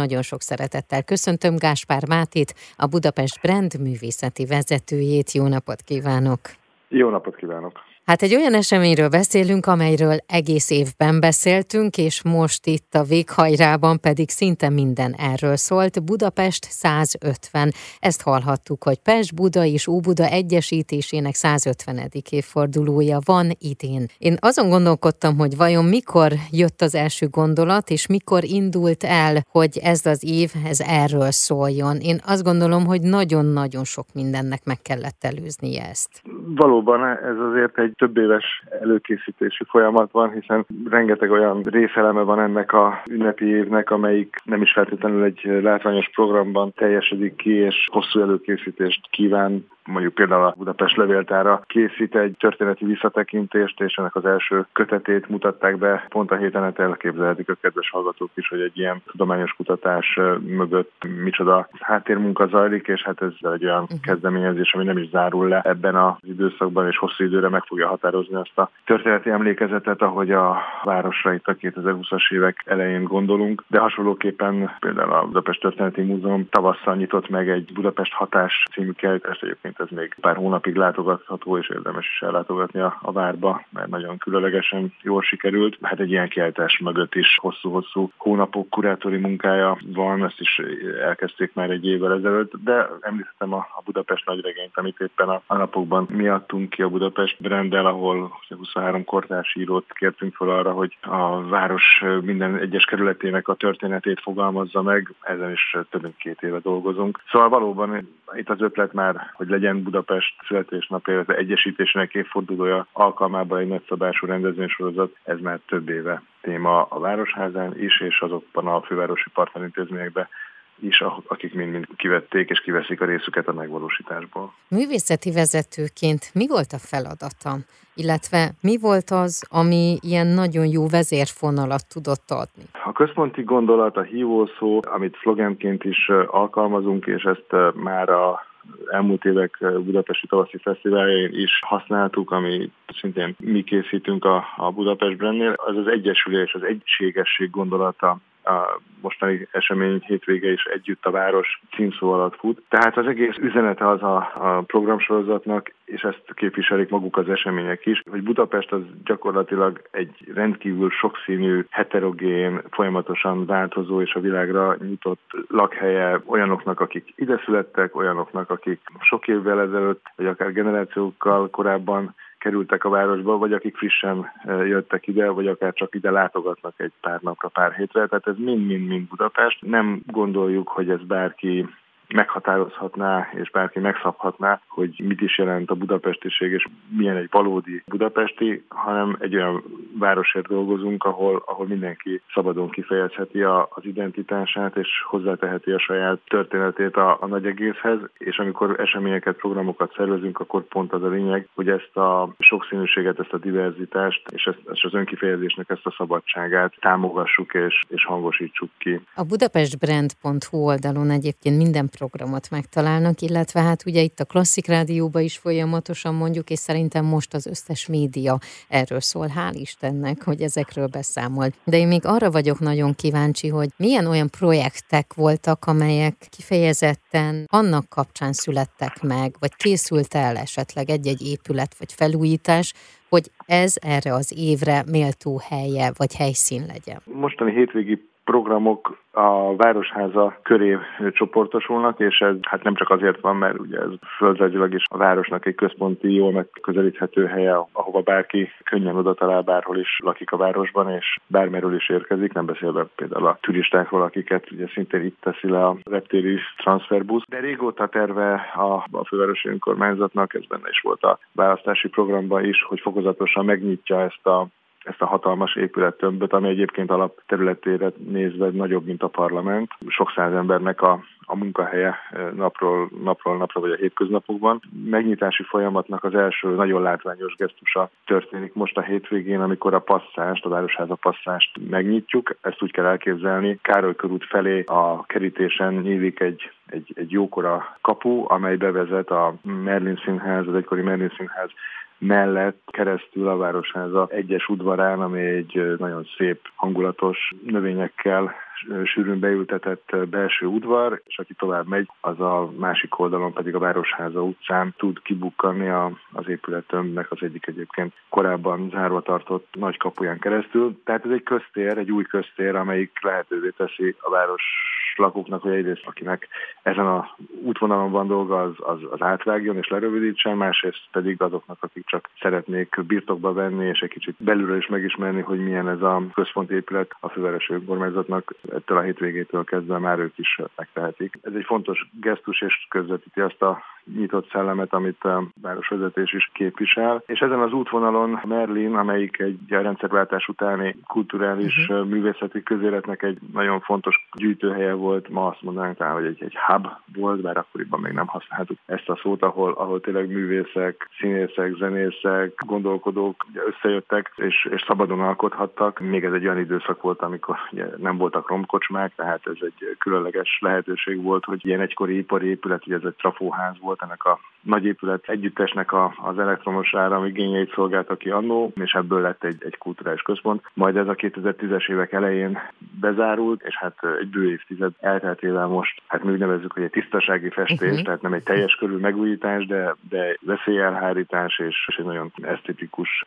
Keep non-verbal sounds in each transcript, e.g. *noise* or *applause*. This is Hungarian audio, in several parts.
nagyon sok szeretettel köszöntöm Gáspár Mátét, a Budapest Brand művészeti vezetőjét. Jó napot kívánok! Jó napot kívánok! Hát egy olyan eseményről beszélünk, amelyről egész évben beszéltünk, és most itt a véghajrában pedig szinte minden erről szólt. Budapest 150. Ezt hallhattuk, hogy Pest, Buda és Óbuda egyesítésének 150. évfordulója van idén. Én azon gondolkodtam, hogy vajon mikor jött az első gondolat, és mikor indult el, hogy ez az év, ez erről szóljon. Én azt gondolom, hogy nagyon-nagyon sok mindennek meg kellett előznie ezt. Valóban ez azért egy több éves előkészítési folyamat van, hiszen rengeteg olyan részeleme van ennek a ünnepi évnek, amelyik nem is feltétlenül egy látványos programban teljesedik ki, és hosszú előkészítést kíván mondjuk például a Budapest levéltára készít egy történeti visszatekintést, és ennek az első kötetét mutatták be. Pont a héten hát elképzelhetik a kedves hallgatók is, hogy egy ilyen tudományos kutatás mögött micsoda háttérmunka zajlik, és hát ez egy olyan uh-huh. kezdeményezés, ami nem is zárul le ebben az időszakban, és hosszú időre meg fogja határozni azt a történeti emlékezetet, ahogy a városra itt a 2020-as évek elején gondolunk. De hasonlóképpen például a Budapest Történeti Múzeum tavasszal nyitott meg egy Budapest hatás című kiállítást, egyébként ez még pár hónapig látogatható, és érdemes is ellátogatni a, a várba, mert nagyon különlegesen jól sikerült. Hát egy ilyen kiállítás mögött is hosszú-hosszú hónapok kurátori munkája van, ezt is elkezdték már egy évvel ezelőtt, de említettem a, a Budapest nagyregényt, amit éppen a, a napokban mi adtunk ki a Budapest brandel, ahol 23 kortárs írót kértünk fel arra, hogy a város minden egyes kerületének a történetét fogalmazza meg, ezen is több mint két éve dolgozunk. Szóval valóban itt az ötlet már, hogy legyen legyen Budapest születésnapja, illetve egyesítésének évfordulója alkalmában egy nagyszabású rendezvénysorozat, ez már több éve téma a Városházán is, és azokban a fővárosi partnerintézményekben is, akik mind-mind kivették és kiveszik a részüket a megvalósításból. Művészeti vezetőként mi volt a feladata? Illetve mi volt az, ami ilyen nagyon jó vezérfonalat tudott adni? A központi gondolat, a hívószó, amit szlogenként is alkalmazunk, és ezt már a elmúlt évek Budapesti Tavaszi Fesztiválján is használtuk, ami szintén mi készítünk a, a Budapest Brandnél, az az egyesülés, az egységesség gondolata a mostani esemény hétvége is együtt a város címszó alatt fut. Tehát az egész üzenete az a, a programsorozatnak, és ezt képviselik maguk az események is, hogy Budapest az gyakorlatilag egy rendkívül sokszínű, heterogén, folyamatosan változó és a világra nyitott lakhelye olyanoknak, akik ide születtek, olyanoknak, akik sok évvel ezelőtt, vagy akár generációkkal korábban kerültek a városba, vagy akik frissen jöttek ide, vagy akár csak ide látogatnak egy pár napra, pár hétre. Tehát ez mind-mind-mind Budapest. Nem gondoljuk, hogy ez bárki meghatározhatná és bárki megszabhatná, hogy mit is jelent a budapestiség és milyen egy valódi budapesti, hanem egy olyan városért dolgozunk, ahol, ahol mindenki szabadon kifejezheti a, az identitását és hozzáteheti a saját történetét a, a nagy egészhez, és amikor eseményeket, programokat szervezünk, akkor pont az a lényeg, hogy ezt a sokszínűséget, ezt a diverzitást és ezt, ezt az önkifejezésnek ezt a szabadságát támogassuk és, és hangosítsuk ki. A budapestbrand.hu oldalon egyébként minden programot megtalálnak, illetve hát ugye itt a klasszik rádióban is folyamatosan mondjuk, és szerintem most az összes média erről szól, hál' Istennek, hogy ezekről beszámol. De én még arra vagyok nagyon kíváncsi, hogy milyen olyan projektek voltak, amelyek kifejezetten annak kapcsán születtek meg, vagy készült el esetleg egy-egy épület vagy felújítás, hogy ez erre az évre méltó helye vagy helyszín legyen. Mostani hétvégi programok a Városháza köré csoportosulnak, és ez hát nem csak azért van, mert ugye ez földrajzilag is a városnak egy központi, jól megközelíthető helye, ahova bárki könnyen oda talál, bárhol is lakik a városban, és bármerről is érkezik, nem beszélve például a turistákról, akiket ugye szintén itt teszi le a reptéri transferbusz. De régóta terve a, a fővárosi önkormányzatnak, ez benne is volt a választási programban is, hogy fokozatosan megnyitja ezt a ezt a hatalmas épülettömböt, ami egyébként alapterületére nézve nagyobb, mint a parlament. Sok száz embernek a, a munkahelye eh, napról, napról napra vagy a hétköznapokban. Megnyitási folyamatnak az első nagyon látványos gesztusa történik most a hétvégén, amikor a passzást, a Városháza passzást megnyitjuk. Ezt úgy kell elképzelni, Károly körút felé a kerítésen nyílik egy egy, egy jókora kapu, amely bevezet a Merlin Színház, az egykori Merlin Színház mellett keresztül a Városháza egyes udvarán, ami egy nagyon szép, hangulatos növényekkel sűrűn beültetett belső udvar, és aki tovább megy, az a másik oldalon pedig a Városháza utcán tud kibukkanni a, az épületömnek az egyik egyébként korábban zárva tartott nagy kapuján keresztül. Tehát ez egy köztér, egy új köztér, amelyik lehetővé teszi a város lakóknak, hogy egyrészt akinek ezen a útvonalon van dolga, az, az, az átvágjon és lerövidítsen, másrészt pedig azoknak, akik csak szeretnék birtokba venni, és egy kicsit belülről is megismerni, hogy milyen ez a központi épület a fővárosi önkormányzatnak, ettől a hétvégétől kezdve már ők is megtehetik. Ez egy fontos gesztus, és közvetíti azt a nyitott szellemet, amit a városvezetés is képvisel. És ezen az útvonalon Merlin, amelyik egy a rendszerváltás utáni kulturális uh-huh. művészeti közéletnek egy nagyon fontos gyűjtőhelye volt, ma azt mondanánk talán, hogy egy, egy hub volt, bár akkoriban még nem használtuk ezt a szót, ahol, ahol tényleg művészek, színészek, zenészek, gondolkodók összejöttek, és, és szabadon alkothattak. Még ez egy olyan időszak volt, amikor ugye nem voltak romkocsmák, tehát ez egy különleges lehetőség volt, hogy ilyen egykori ipari épület, ugye ez egy trafóház volt ennek a nagy épület együttesnek a, az elektromos áram igényeit szolgálta ki annó, és ebből lett egy, egy kulturális központ. Majd ez a 2010-es évek elején bezárult, és hát egy bő évtized elteltével most, hát mi úgy nevezzük, hogy egy tisztasági festés, uh-huh. tehát nem egy teljes körül megújítás, de, de veszélyelhárítás és, és egy nagyon esztétikus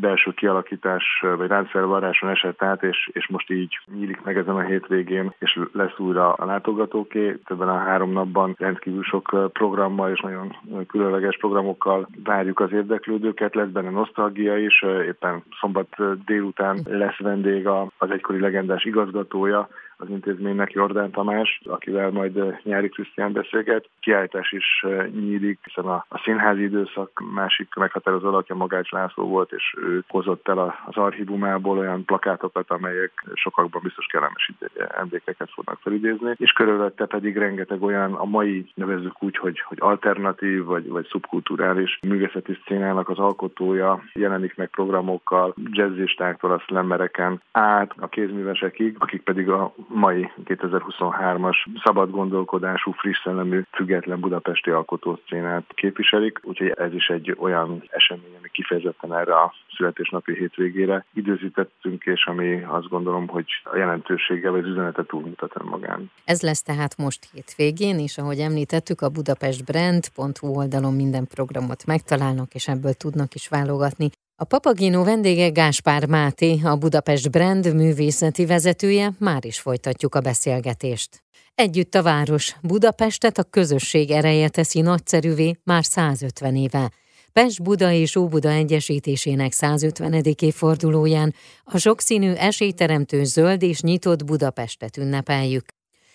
belső kialakítás, vagy ráncfelvarráson esett át, és, és most így nyílik meg ezen a hétvégén, és lesz újra a látogatóké. Ebben a három napban rendkívül sok programmal és nagyon különleges programokkal várjuk az érdeklődőket, lesz benne nosztalgia is, éppen szombat délután lesz vendég az egykori legendás igazgatója, az intézménynek Jordán Tamás, akivel majd nyári Krisztián beszélget. Kiállítás is nyílik, hiszen a, a színházi időszak másik meghatározó alakja Magács László volt, és ő hozott el az archívumából olyan plakátokat, amelyek sokakban biztos kellemes emlékeket fognak felidézni, és körülötte pedig rengeteg olyan a mai, nevezzük úgy, hogy, hogy alternatív vagy, vagy szubkulturális művészeti szcénának az alkotója jelenik meg programokkal, jazzistáktól a slammereken át a kézművesekig, akik pedig a mai 2023-as szabad gondolkodású, friss szellemű, független budapesti alkotószcénát képviselik, úgyhogy ez is egy olyan esemény, ami kifejezetten erre a születésnapi hétvégére időzítettünk, és ami azt gondolom, hogy a jelentősége vagy az üzenetet túlmutat magán. Ez lesz tehát most hétvégén, és ahogy említettük, a budapestbrand.hu oldalon minden programot megtalálnak, és ebből tudnak is válogatni. A Papagino vendége Gáspár Máté, a Budapest Brand művészeti vezetője, már is folytatjuk a beszélgetést. Együtt a város, Budapestet a közösség ereje teszi nagyszerűvé már 150 éve. Pest-Buda és Óbuda egyesítésének 150. évfordulóján a sokszínű esélyteremtő zöld és nyitott Budapestet ünnepeljük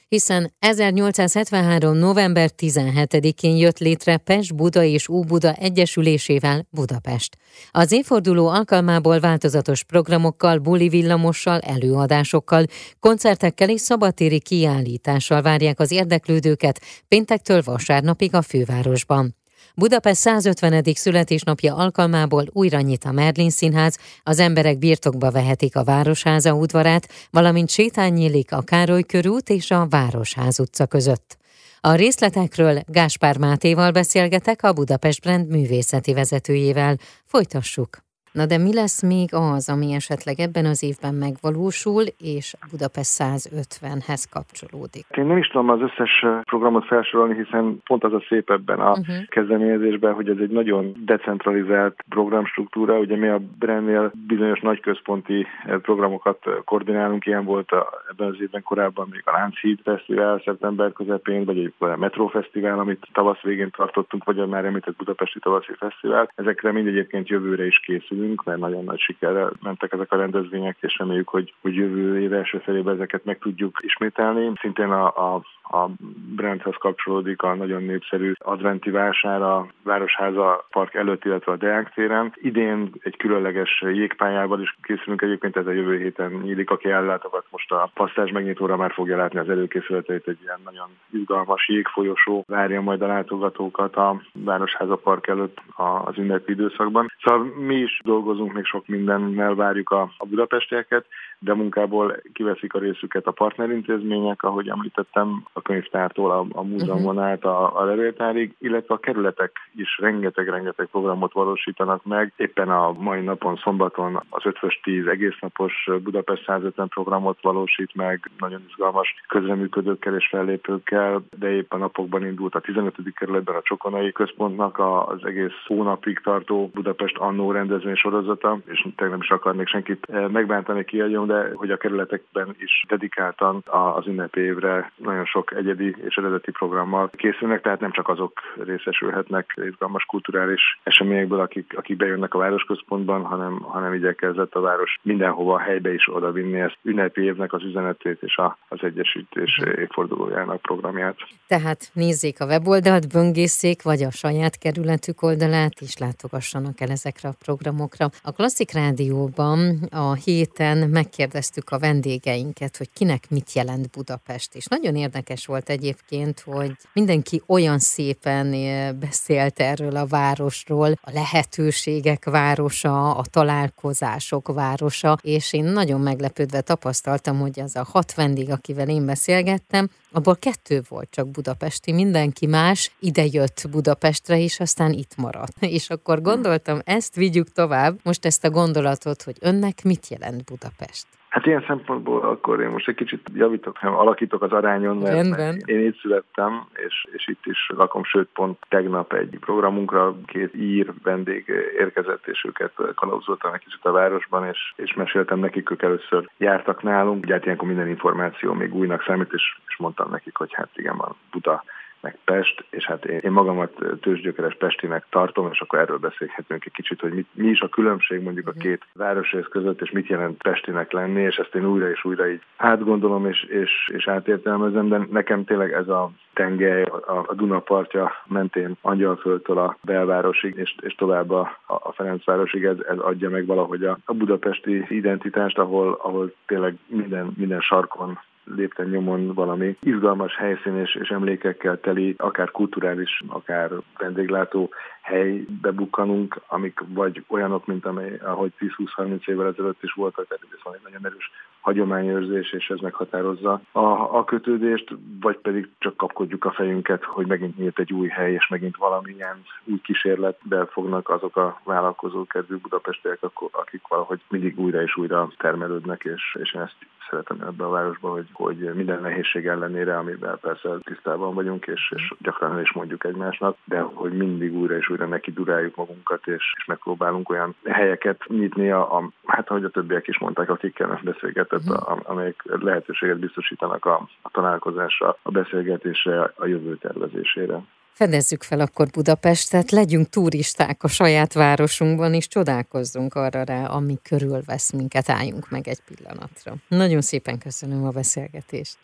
hiszen 1873. november 17-én jött létre Pest, Buda és Óbuda egyesülésével Budapest. Az évforduló alkalmából változatos programokkal, buli villamossal, előadásokkal, koncertekkel és szabadtéri kiállítással várják az érdeklődőket péntektől vasárnapig a fővárosban. Budapest 150. születésnapja alkalmából újra nyit a Merlin Színház, az emberek birtokba vehetik a Városháza udvarát, valamint sétány nyílik a Károly körút és a Városház utca között. A részletekről Gáspár Mátéval beszélgetek a Budapest Brand művészeti vezetőjével. Folytassuk! Na de mi lesz még az, ami esetleg ebben az évben megvalósul, és Budapest 150-hez kapcsolódik? Én nem is tudom az összes programot felsorolni, hiszen pont az a szép ebben a uh-huh. kezdeményezésben, hogy ez egy nagyon decentralizált programstruktúra. Ugye mi a Brennél bizonyos nagyközponti programokat koordinálunk, ilyen volt a, ebben az évben korábban még a Lánchíd Fesztivál szeptember közepén, vagy egy a Metro Fesztivál, amit tavasz végén tartottunk, vagy a már említett Budapesti Tavaszi Fesztivál. Ezekre mind egyébként jövőre is készülünk mert nagyon nagy sikerrel mentek ezek a rendezvények, és reméljük, hogy, hogy jövő év első felében ezeket meg tudjuk ismételni. Szintén a, a a brandhez kapcsolódik a nagyon népszerű adventi vásár a Városháza Park előtt, illetve a Deák téren. Idén egy különleges jégpályával is készülünk egyébként, ez a jövő héten nyílik, aki ellátogat most a passzás megnyitóra már fogja látni az előkészületeit, egy ilyen nagyon izgalmas jégfolyosó várja majd a látogatókat a Városháza Park előtt az ünnepi időszakban. Szóval mi is dolgozunk, még sok mindennel várjuk a, a budapestieket, de munkából kiveszik a részüket a partnerintézmények, ahogy említettem, a könyvtártól a, a múzeumon uh-huh. át a, a levéltárig, illetve a kerületek is rengeteg-rengeteg programot valósítanak meg. Éppen a mai napon, szombaton az 5 10 egész napos Budapest 150 programot valósít meg, nagyon izgalmas közreműködőkkel és fellépőkkel, de épp a napokban indult a 15. kerületben a Csokonai Központnak az egész hónapig tartó Budapest Annó rendezvény sorozata, és tegnap is akarnék senkit eh, megbántani, kiadjam, de hogy a kerületekben is dedikáltan az ünnepi évre nagyon sok egyedi és eredeti programmal készülnek, tehát nem csak azok részesülhetnek izgalmas kulturális eseményekből, akik, akik bejönnek a városközpontban, hanem, hanem igyekezett a város mindenhova helybe is oda vinni ezt ünnepi évnek az üzenetét és a, az egyesítés évfordulójának programját. Tehát nézzék a weboldalt, böngészék, vagy a saját kerületük oldalát is látogassanak el ezekre a programokra. A Klasszik Rádióban a héten megkérdeztük a vendégeinket, hogy kinek mit jelent Budapest, és nagyon érdekes volt egyébként, hogy mindenki olyan szépen eh, beszélt erről a városról, a lehetőségek városa, a találkozások városa, és én nagyon meglepődve tapasztaltam, hogy az a hat vendég, akivel én beszélgettem, abból kettő volt csak budapesti, mindenki más idejött Budapestre, és aztán itt maradt. *laughs* És akkor gondoltam, ezt vigyük tovább, most ezt a gondolatot, hogy önnek mit jelent Budapest? Hát ilyen szempontból akkor én most egy kicsit javítok, hanem alakítok az arányon, mert Rendben. én itt születtem, és, és itt is lakom, sőt pont tegnap egy programunkra két ír vendég érkezett, és őket kalauzoltam egy kicsit a városban, és, és meséltem nekik, ők először jártak nálunk, ugye hát ilyenkor minden információ még újnak számít, és, és mondtam nekik, hogy hát igen, van Buda meg Pest, és hát én, én magamat tőzsgyökeres Pestinek tartom, és akkor erről beszélhetünk egy kicsit, hogy mit, mi is a különbség mondjuk a mhm. két városrész között, és mit jelent Pestinek lenni, és ezt én újra és újra így átgondolom és, és, és átértelmezem, de nekem tényleg ez a tengely, a, a Duna partja mentén Angyalföldtől a belvárosig, és, és tovább a, a Ferencvárosig, ez, ez adja meg valahogy a, a budapesti identitást, ahol, ahol tényleg minden, minden sarkon lépten nyomon valami izgalmas helyszín és, és emlékekkel teli, akár kulturális, akár vendéglátó helybe bukkanunk, amik vagy olyanok, mint amely, ahogy 10-20-30 évvel ezelőtt is voltak, tehát van egy nagyon erős hagyományőrzés, és ez meghatározza a, a kötődést, vagy pedig csak kapkodjuk a fejünket, hogy megint nyílt egy új hely, és megint valamilyen új kísérletbe fognak azok a vállalkozók, kedvű budapestiek, akik valahogy mindig újra és újra termelődnek, és, és én ezt szeretem ebbe a városba, hogy, hogy minden nehézség ellenére, amiben persze tisztában vagyunk, és, és gyakran el is mondjuk egymásnak, de hogy mindig újra és újra neki duráljuk magunkat, és, és megpróbálunk olyan helyeket nyitni, a, a, hát ahogy a többiek is mondták, akikkel beszélgetett, mhm. a, amelyek lehetőséget biztosítanak a, a találkozásra, a beszélgetésre, a jövő tervezésére. Fedezzük fel akkor Budapestet, legyünk turisták a saját városunkban, és csodálkozzunk arra rá, ami körülvesz minket, álljunk meg egy pillanatra. Nagyon szépen köszönöm a beszélgetést.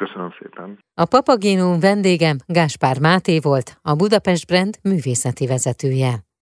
Köszönöm szépen. A Papagénum vendégem Gáspár Máté volt, a Budapest Brand művészeti vezetője.